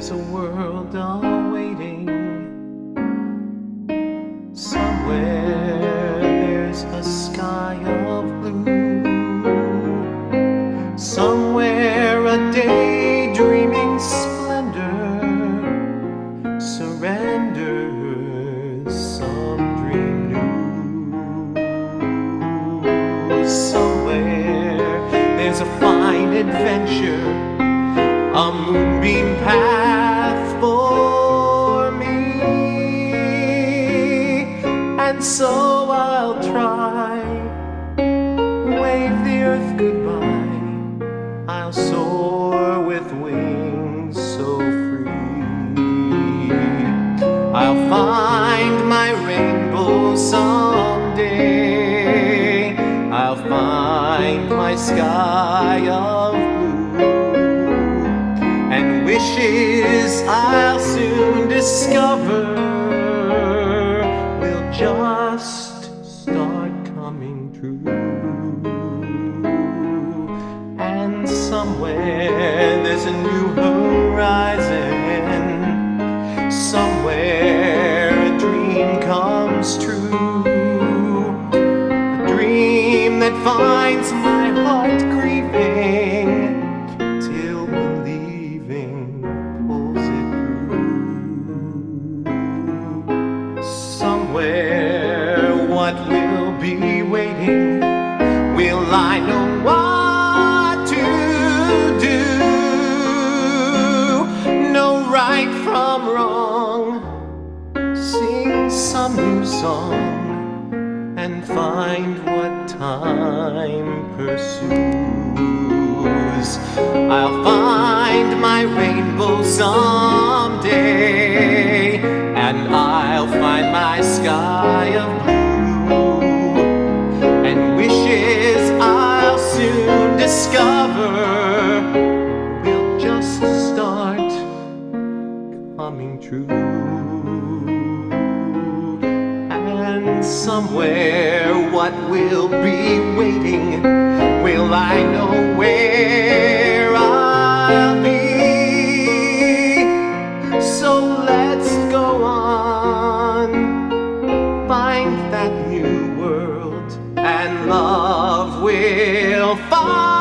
There's a world awaiting. Somewhere there's a sky of blue. Somewhere a daydreaming splendor surrenders some dream new. Somewhere there's a fine adventure, a sky of blue. And wishes I'll soon discover will just start coming true. And somewhere there's a new horizon. Song, and find what time pursues. I'll find my rainbow someday, and I'll find my sky of blue and wishes I'll soon discover will just start coming true. somewhere, what will be waiting? Will I know where I'll be? So let's go on, find that new world, and love will find.